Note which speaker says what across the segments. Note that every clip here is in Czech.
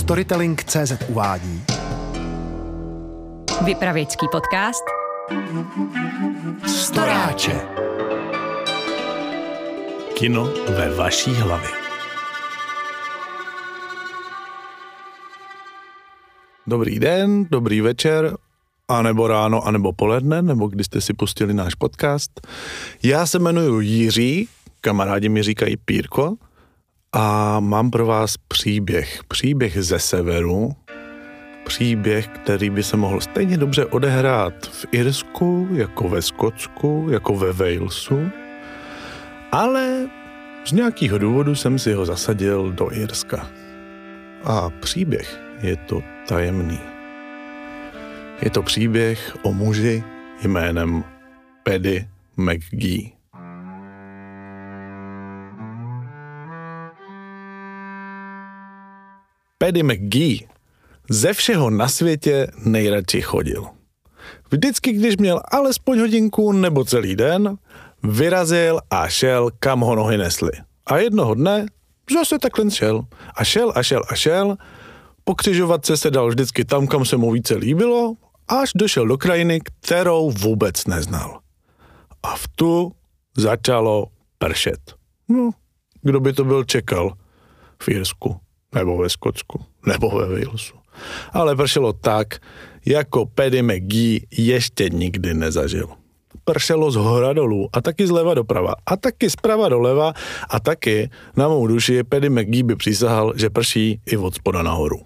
Speaker 1: Storytelling.cz uvádí
Speaker 2: Vypravěčský podcast
Speaker 1: Storáče
Speaker 3: Kino ve vaší hlavě. Dobrý den, dobrý večer, anebo ráno, anebo poledne, nebo když jste si pustili náš podcast. Já se jmenuji Jiří, kamarádi mi říkají Pírko, a mám pro vás příběh. Příběh ze severu, příběh, který by se mohl stejně dobře odehrát v Irsku, jako ve Skotsku, jako ve Walesu, ale z nějakého důvodu jsem si ho zasadil do Irska. A příběh je to tajemný. Je to příběh o muži jménem Paddy McGee. Paddy McGee ze všeho na světě nejradši chodil. Vždycky, když měl alespoň hodinku nebo celý den, vyrazil a šel, kam ho nohy nesly. A jednoho dne zase takhle šel. A šel a šel a šel. Pokřižovat se se dal vždycky tam, kam se mu více líbilo, až došel do krajiny, kterou vůbec neznal. A v tu začalo pršet. No, kdo by to byl čekal v Jirsku, nebo ve Skotsku, nebo ve Walesu. Ale pršelo tak, jako Paddy McGee ještě nikdy nezažil pršelo z hora dolů a taky zleva doprava a taky zprava doleva a taky na mou duši Paddy McGee by přísahal, že prší i od spoda nahoru.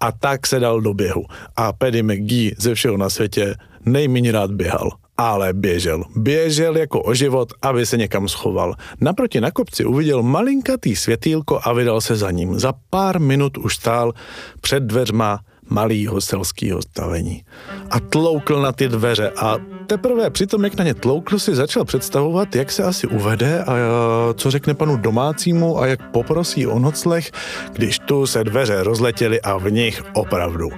Speaker 3: A tak se dal do běhu a Paddy McGee ze všeho na světě nejméně rád běhal, ale běžel. Běžel jako o život, aby se někam schoval. Naproti na kopci uviděl malinkatý světýlko a vydal se za ním. Za pár minut už stál před dveřma malýho selského stavení. A tloukl na ty dveře a teprve přitom, jak na ně tloukl, si začal představovat, jak se asi uvede a co řekne panu domácímu a jak poprosí o nocleh, když tu se dveře rozletěly a v nich opravdu.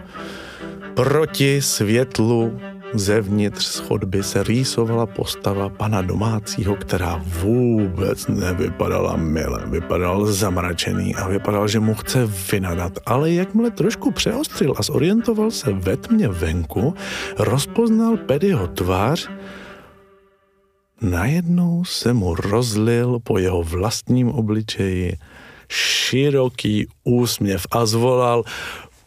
Speaker 3: Proti světlu Zevnitř schodby se rýsovala postava pana domácího, která vůbec nevypadala mile. Vypadal zamračený a vypadal, že mu chce vynadat. Ale jakmile trošku přeostřil a zorientoval se ve tmě venku, rozpoznal Pedyho tvář, Najednou se mu rozlil po jeho vlastním obličeji široký úsměv a zvolal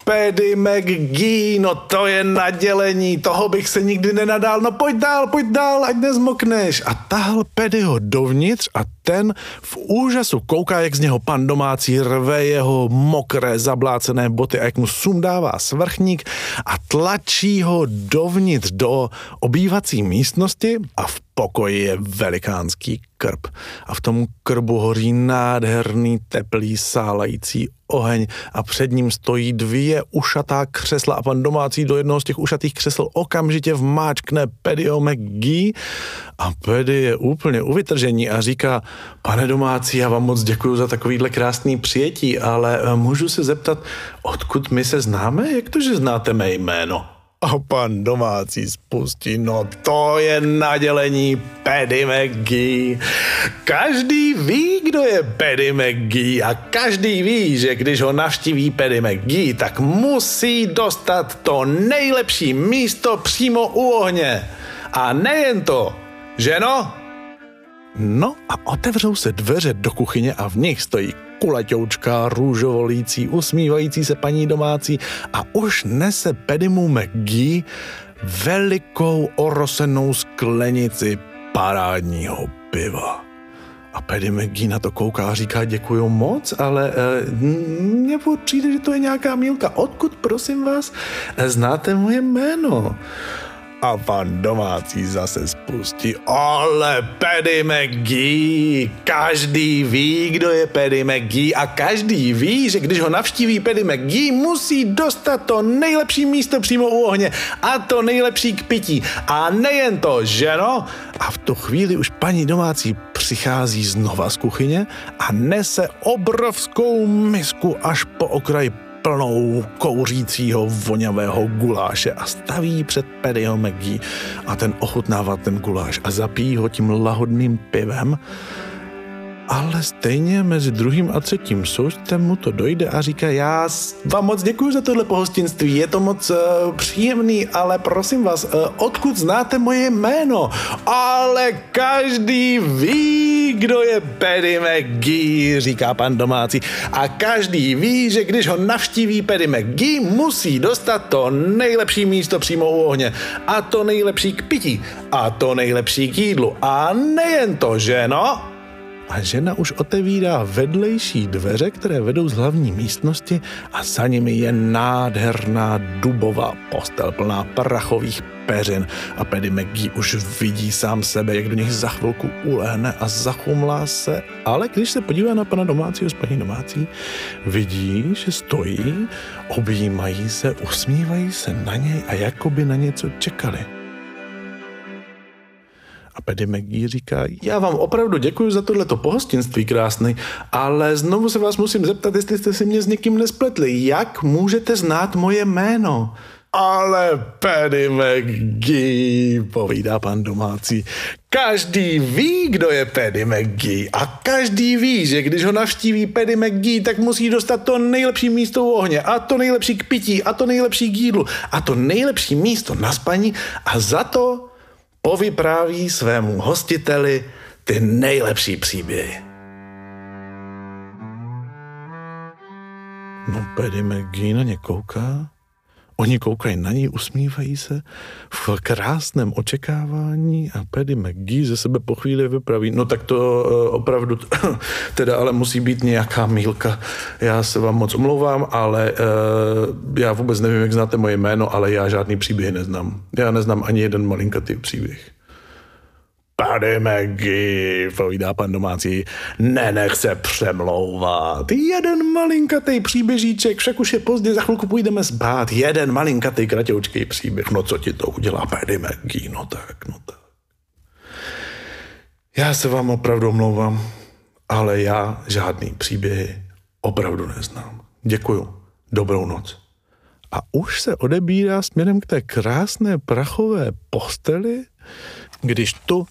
Speaker 3: Paddy McGee, no to je nadělení, toho bych se nikdy nenadal, no pojď dál, pojď dál, ať nezmokneš. A tahal Paddyho dovnitř a ten v úžasu kouká, jak z něho pan domácí rve jeho mokré zablácené boty a jak mu sundává svrchník a tlačí ho dovnitř do obývací místnosti a v pokoji je velikánský krb. A v tom krbu hoří nádherný, teplý, sálající oheň a před ním stojí dvě ušatá křesla a pan domácí do jednoho z těch ušatých křesel okamžitě vmáčkne Pedio McGee a Pedy je úplně uvytržení a říká, pane domácí, já vám moc děkuji za takovýhle krásný přijetí, ale eh, můžu se zeptat, odkud my se známe? Jak to, že znáte mé jméno? A pan domácí spustí, no to je nadělení Paddy McGee. Každý ví, kdo je Paddy McGee a každý ví, že když ho navštíví Paddy McGee, tak musí dostat to nejlepší místo přímo u ohně. A nejen to, že no? No a otevřou se dveře do kuchyně a v nich stojí kulaťoučka, růžovolící, usmívající se paní domácí a už nese Pedimu McGee velikou orosenou sklenici parádního piva. A Paddy McGee na to kouká a říká děkuju moc, ale e, mně přijde, že to je nějaká mílka. Odkud, prosím vás, znáte moje jméno? A pan domácí zase spustí. Ale Paddy McGee, každý ví, kdo je Paddy McGee a každý ví, že když ho navštíví Paddy McGee, musí dostat to nejlepší místo přímo u ohně a to nejlepší k pití. A nejen to, že no? A v tu chvíli už paní domácí přichází znova z kuchyně a nese obrovskou misku až po okraj plnou kouřícího vonavého guláše a staví před Paddyho McGee a ten ochutnává ten guláš a zapíjí ho tím lahodným pivem ale stejně mezi druhým a třetím součtem mu to dojde a říká, já vám moc děkuji za tohle pohostinství, je to moc uh, příjemný, ale prosím vás, uh, odkud znáte moje jméno? Ale každý ví, kdo je Paddy McGee, říká pan domácí. A každý ví, že když ho navštíví Paddy McGee, musí dostat to nejlepší místo přímo u ohně. A to nejlepší k pití. A to nejlepší k jídlu. A nejen to, že no? A žena už otevírá vedlejší dveře, které vedou z hlavní místnosti a za nimi je nádherná dubová postel plná prachových peřin a Paddy McGee už vidí sám sebe, jak do nich za chvilku ulehne a zachumlá se, ale když se podívá na pana domácího s paní domácí, vidí, že stojí, objímají se, usmívají se na něj a jako by na něco čekali. A Paddy McGee říká, já vám opravdu děkuji za tohleto pohostinství krásný, ale znovu se vás musím zeptat, jestli jste si mě s někým nespletli. Jak můžete znát moje jméno? Ale Paddy McGee, povídá pan domácí. Každý ví, kdo je Paddy McGee a každý ví, že když ho navštíví Paddy McGee, tak musí dostat to nejlepší místo u ohně a to nejlepší k pití a to nejlepší k jídlu a to nejlepší místo na spaní a za to povypráví svému hostiteli ty nejlepší příběhy. No, Paddy McGee na ně kouká Oni koukají na ní, usmívají se v krásném očekávání a Paddy McGee ze sebe po chvíli vypraví, no tak to uh, opravdu teda ale musí být nějaká mílka. Já se vám moc omlouvám, ale uh, já vůbec nevím, jak znáte moje jméno, ale já žádný příběh neznám. Já neznám ani jeden malinkatý příběh. Pane Maggie, povídá pan domácí, nenech se přemlouvat. Jeden malinkatý příběžíček, však už je pozdě, za chvilku půjdeme spát. Jeden malinkatý kratoučký příběh, no co ti to udělá, pane Maggie, no tak, no tak. Já se vám opravdu omlouvám, ale já žádný příběhy opravdu neznám. Děkuju. Dobrou noc. A už se odebírá směrem k té krásné prachové posteli, když tu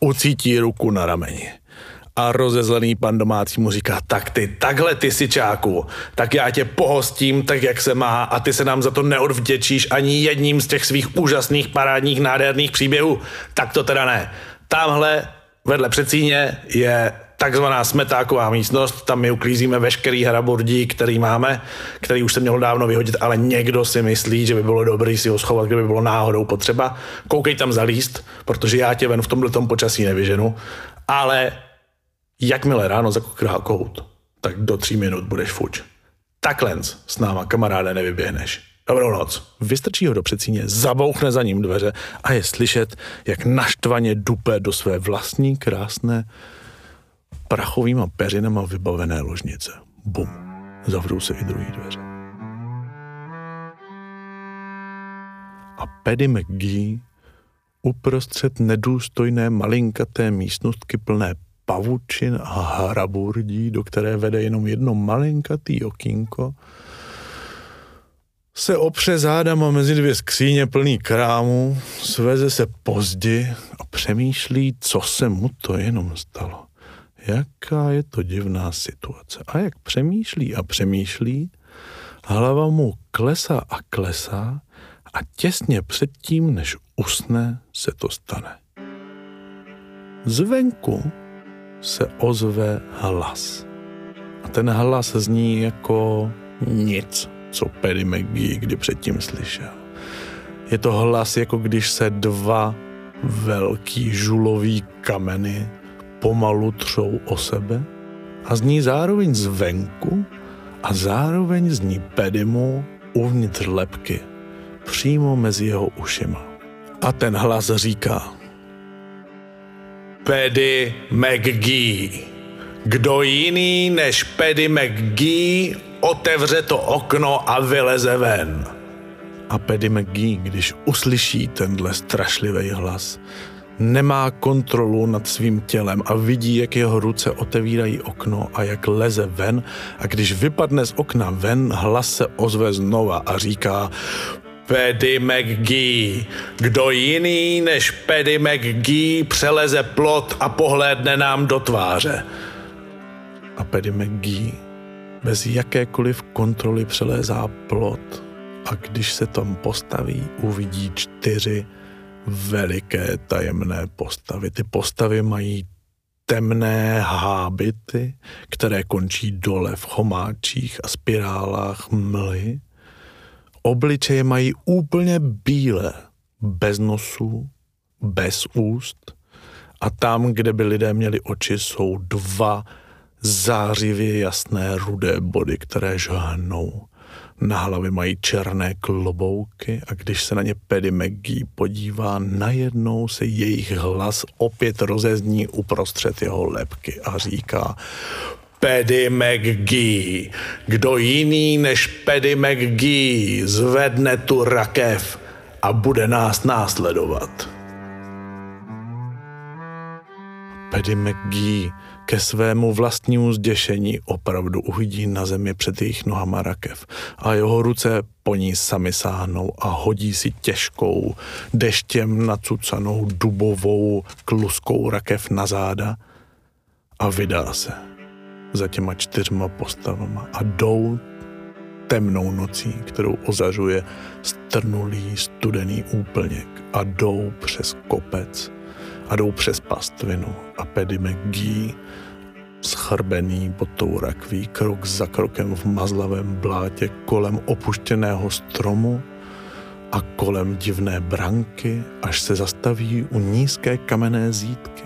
Speaker 3: ucítí ruku na rameni. A rozezlený pan domácí mu říká, tak ty, takhle ty sičáku, tak já tě pohostím tak, jak se má a ty se nám za to neodvděčíš ani jedním z těch svých úžasných, parádních, nádherných příběhů. Tak to teda ne. Tamhle vedle předsíně je takzvaná smetáková místnost, tam my uklízíme veškerý hraburdí, který máme, který už se měl dávno vyhodit, ale někdo si myslí, že by bylo dobré si ho schovat, kdyby bylo náhodou potřeba. Koukej tam zalíst, protože já tě ven v tomhle počasí nevyženu, ale jakmile ráno zakokrá kout, tak do tří minut budeš fuč. Takhle s náma, kamaráde, nevyběhneš. Dobrou noc. Vystrčí ho do předsíně, zabouchne za ním dveře a je slyšet, jak naštvaně dupe do své vlastní krásné prachovýma peřinama vybavené ložnice. Bum. Zavřou se i druhý dveře. A Paddy McGee uprostřed nedůstojné malinkaté místnostky plné pavučin a hraburdí, do které vede jenom jedno malinkatý okýnko, se opře zádama mezi dvě skříně plný krámu, sveze se pozdi a přemýšlí, co se mu to jenom stalo jaká je to divná situace. A jak přemýšlí a přemýšlí, hlava mu klesá a klesá a těsně předtím, než usne, se to stane. Zvenku se ozve hlas. A ten hlas zní jako nic, co Perry McGee kdy předtím slyšel. Je to hlas, jako když se dva velký žulový kameny pomalu třou o sebe a zní zároveň zvenku a zároveň zní pedimu uvnitř lepky, přímo mezi jeho ušima. A ten hlas říká Paddy McGee. Kdo jiný než Paddy McGee otevře to okno a vyleze ven. A Paddy McGee, když uslyší tenhle strašlivý hlas, nemá kontrolu nad svým tělem a vidí, jak jeho ruce otevírají okno a jak leze ven a když vypadne z okna ven, hlas se ozve znova a říká Paddy McGee. Kdo jiný než Paddy McGee přeleze plot a pohlédne nám do tváře. A Paddy McGee bez jakékoliv kontroly přelézá plot a když se tam postaví, uvidí čtyři veliké tajemné postavy. Ty postavy mají temné hábity, které končí dole v chomáčích a spirálách mly. Obličeje mají úplně bílé, bez nosů, bez úst a tam, kde by lidé měli oči, jsou dva zářivě jasné rudé body, které žáhnou. Na hlavě mají černé klobouky a když se na ně Paddy McGee podívá, najednou se jejich hlas opět rozezní uprostřed jeho lepky a říká Paddy McGee. Kdo jiný než Paddy McGee zvedne tu rakev a bude nás následovat. Paddy McGee ke svému vlastnímu zděšení opravdu uvidí na zemi před jejich nohama rakev. A jeho ruce po ní sami sáhnou a hodí si těžkou, deštěm nacucanou dubovou kluskou rakev na záda a vydá se za těma čtyřma postavama a jdou temnou nocí, kterou ozařuje strnulý studený úplněk a jdou přes kopec a jdou přes pastvinu a Paddy McGee schrbený pod tou rakví, krok za krokem v mazlavém blátě kolem opuštěného stromu a kolem divné branky, až se zastaví u nízké kamenné zítky.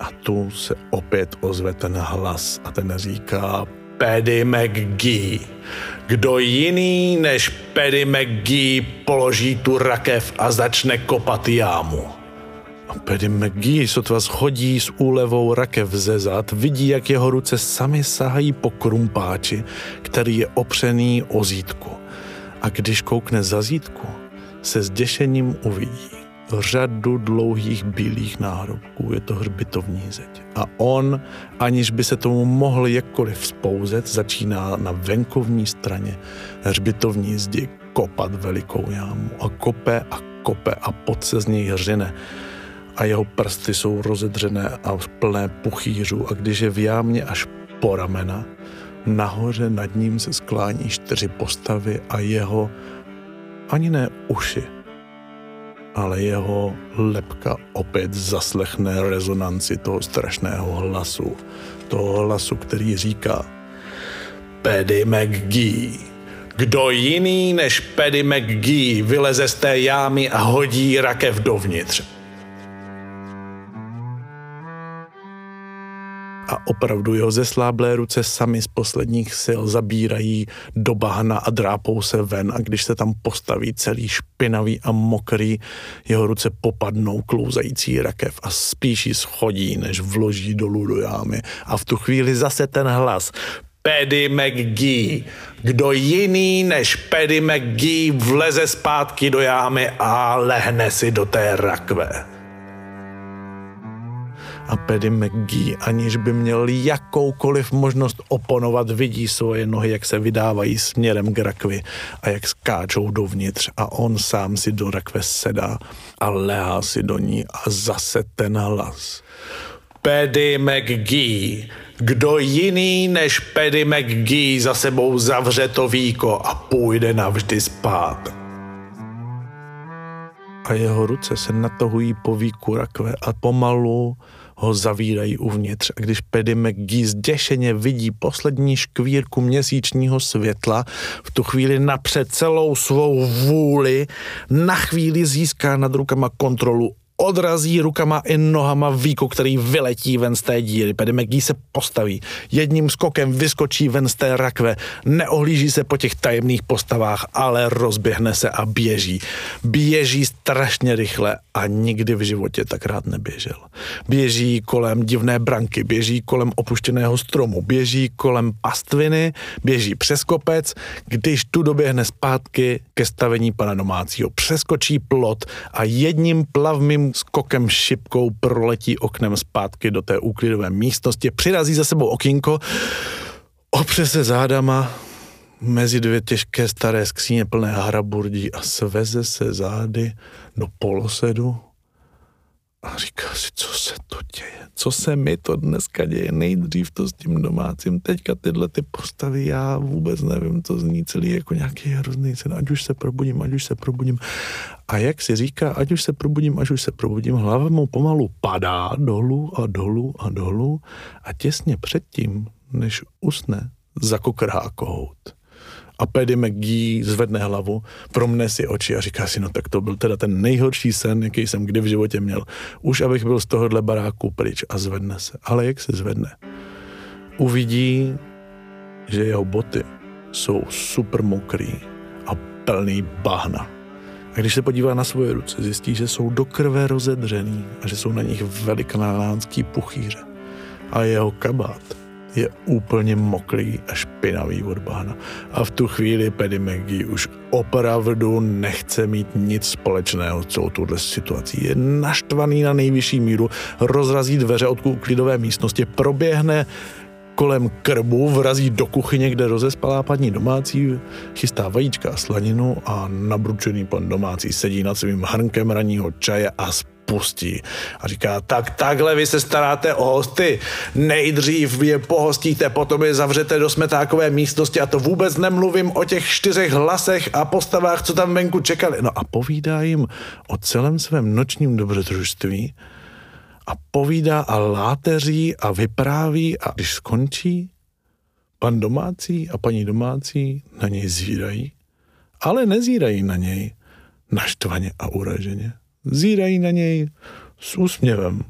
Speaker 3: A tu se opět ozve ten hlas a ten říká Paddy McGee. Kdo jiný než Paddy McGee položí tu rakev a začne kopat jámu. A Paddy McGee sotva schodí s úlevou rakev ze zad, vidí, jak jeho ruce sami sahají po krumpáči, který je opřený o zítku. A když koukne za zítku, se zděšením uvidí řadu dlouhých bílých náhrobků, je to hřbitovní zeď. A on, aniž by se tomu mohl jakkoliv spouzet, začíná na venkovní straně hřbitovní zdi kopat velikou jámu a kope a kope a pod se z něj hřine a jeho prsty jsou rozedřené a plné puchýřů a když je v jámě až po ramena, nahoře nad ním se sklání čtyři postavy a jeho ani ne uši, ale jeho lepka opět zaslechne rezonanci toho strašného hlasu. Toho hlasu, který říká Paddy McGee. Kdo jiný než Paddy McGee vyleze z té jámy a hodí rakev dovnitř. A opravdu jeho zesláblé ruce sami z posledních sil zabírají do bahna a drápou se ven a když se tam postaví celý špinavý a mokrý, jeho ruce popadnou klouzající rakev a spíš ji schodí, než vloží dolů do jámy. A v tu chvíli zase ten hlas Paddy McGee. Kdo jiný než Paddy McGee vleze zpátky do jámy a lehne si do té rakve a Paddy McGee, aniž by měl jakoukoliv možnost oponovat, vidí svoje nohy, jak se vydávají směrem k rakvi a jak skáčou dovnitř a on sám si do rakve sedá a lehá si do ní a zase ten hlas. Paddy McGee. Kdo jiný než Paddy McGee za sebou zavře to víko a půjde navždy spát. A jeho ruce se natahují po víku rakve a pomalu ho zavírají uvnitř. A když Paddy McGee zděšeně vidí poslední škvírku měsíčního světla, v tu chvíli napřed celou svou vůli na chvíli získá nad rukama kontrolu odrazí rukama i nohama Víko, který vyletí ven z té díry. Paddy McGee se postaví, jedním skokem vyskočí ven z té rakve, neohlíží se po těch tajemných postavách, ale rozběhne se a běží. Běží strašně rychle a nikdy v životě tak rád neběžel. Běží kolem divné branky, běží kolem opuštěného stromu, běží kolem pastviny, běží přes kopec, když tu doběhne zpátky ke stavení pana domácího. Přeskočí plot a jedním plavmým skokem šipkou proletí oknem zpátky do té úklidové místnosti, přirazí za sebou okýnko, opře se zádama mezi dvě těžké staré skříně plné haraburdí a sveze se zády do polosedu A říká si, co se to děje, co se mi to dneska děje, nejdřív to s tím domácím, teďka tyhle ty postavy, já vůbec nevím, to zní celý jako nějaký hrozný sen, ať už se probudím, ať už se probudím. A jak si říká, ať už se probudím, ať už se probudím, hlava mu pomalu padá dolů a dolů a dolů a těsně předtím, než usne, zakokrhá kohout a Paddy McGee zvedne hlavu, promne si oči a říká si, no tak to byl teda ten nejhorší sen, jaký jsem kdy v životě měl. Už abych byl z tohohle baráku pryč a zvedne se. Ale jak se zvedne? Uvidí, že jeho boty jsou super mokrý a plný bahna. A když se podívá na svoje ruce, zjistí, že jsou do krve rozedřený a že jsou na nich velikanánský puchýře. A jeho kabát je úplně moklý a špinavý od bahna. A v tu chvíli Paddy McGee už opravdu nechce mít nic společného s celou tuhle situací. Je naštvaný na nejvyšší míru, rozrazí dveře od klidové místnosti, proběhne kolem krbu, vrazí do kuchyně, kde rozespalá paní domácí, chystá vajíčka a slaninu a nabručený pan domácí sedí nad svým hrnkem raního čaje a pustí. A říká, tak takhle vy se staráte o hosty, nejdřív je pohostíte, potom je zavřete do smetákové místnosti a to vůbec nemluvím o těch čtyřech hlasech a postavách, co tam venku čekali. No a povídá jim o celém svém nočním dobrodružství a povídá a láteří a vypráví a když skončí, pan domácí a paní domácí na něj zírají, ale nezírají na něj naštvaně a uraženě zírají na něj s úsměvem.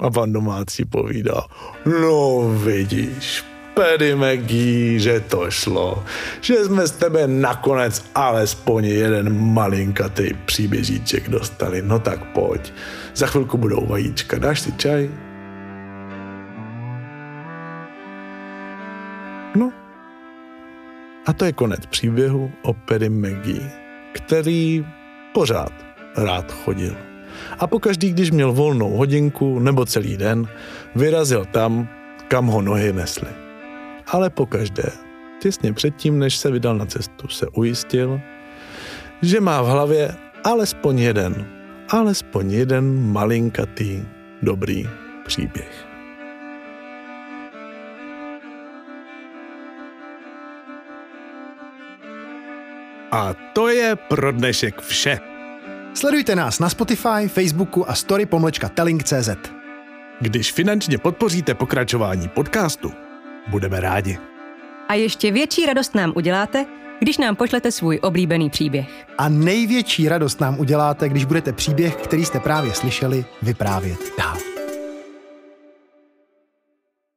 Speaker 3: A pan domácí povídá, no vidíš, Paddy McGee, že to šlo, že jsme z tebe nakonec alespoň jeden malinkatý příběžíček dostali, no tak pojď, za chvilku budou vajíčka, dáš si čaj? No, a to je konec příběhu o Paddy McGee, který pořád rád chodil. A pokaždý, když měl volnou hodinku nebo celý den, vyrazil tam, kam ho nohy nesly. Ale pokaždé, těsně předtím, než se vydal na cestu, se ujistil, že má v hlavě alespoň jeden, alespoň jeden malinkatý, dobrý příběh. A to je pro dnešek vše.
Speaker 1: Sledujte nás na Spotify, Facebooku a story pomlčka telling.cz.
Speaker 3: Když finančně podpoříte pokračování podcastu, budeme rádi.
Speaker 2: A ještě větší radost nám uděláte, když nám pošlete svůj oblíbený příběh.
Speaker 1: A největší radost nám uděláte, když budete příběh, který jste právě slyšeli, vyprávět dál.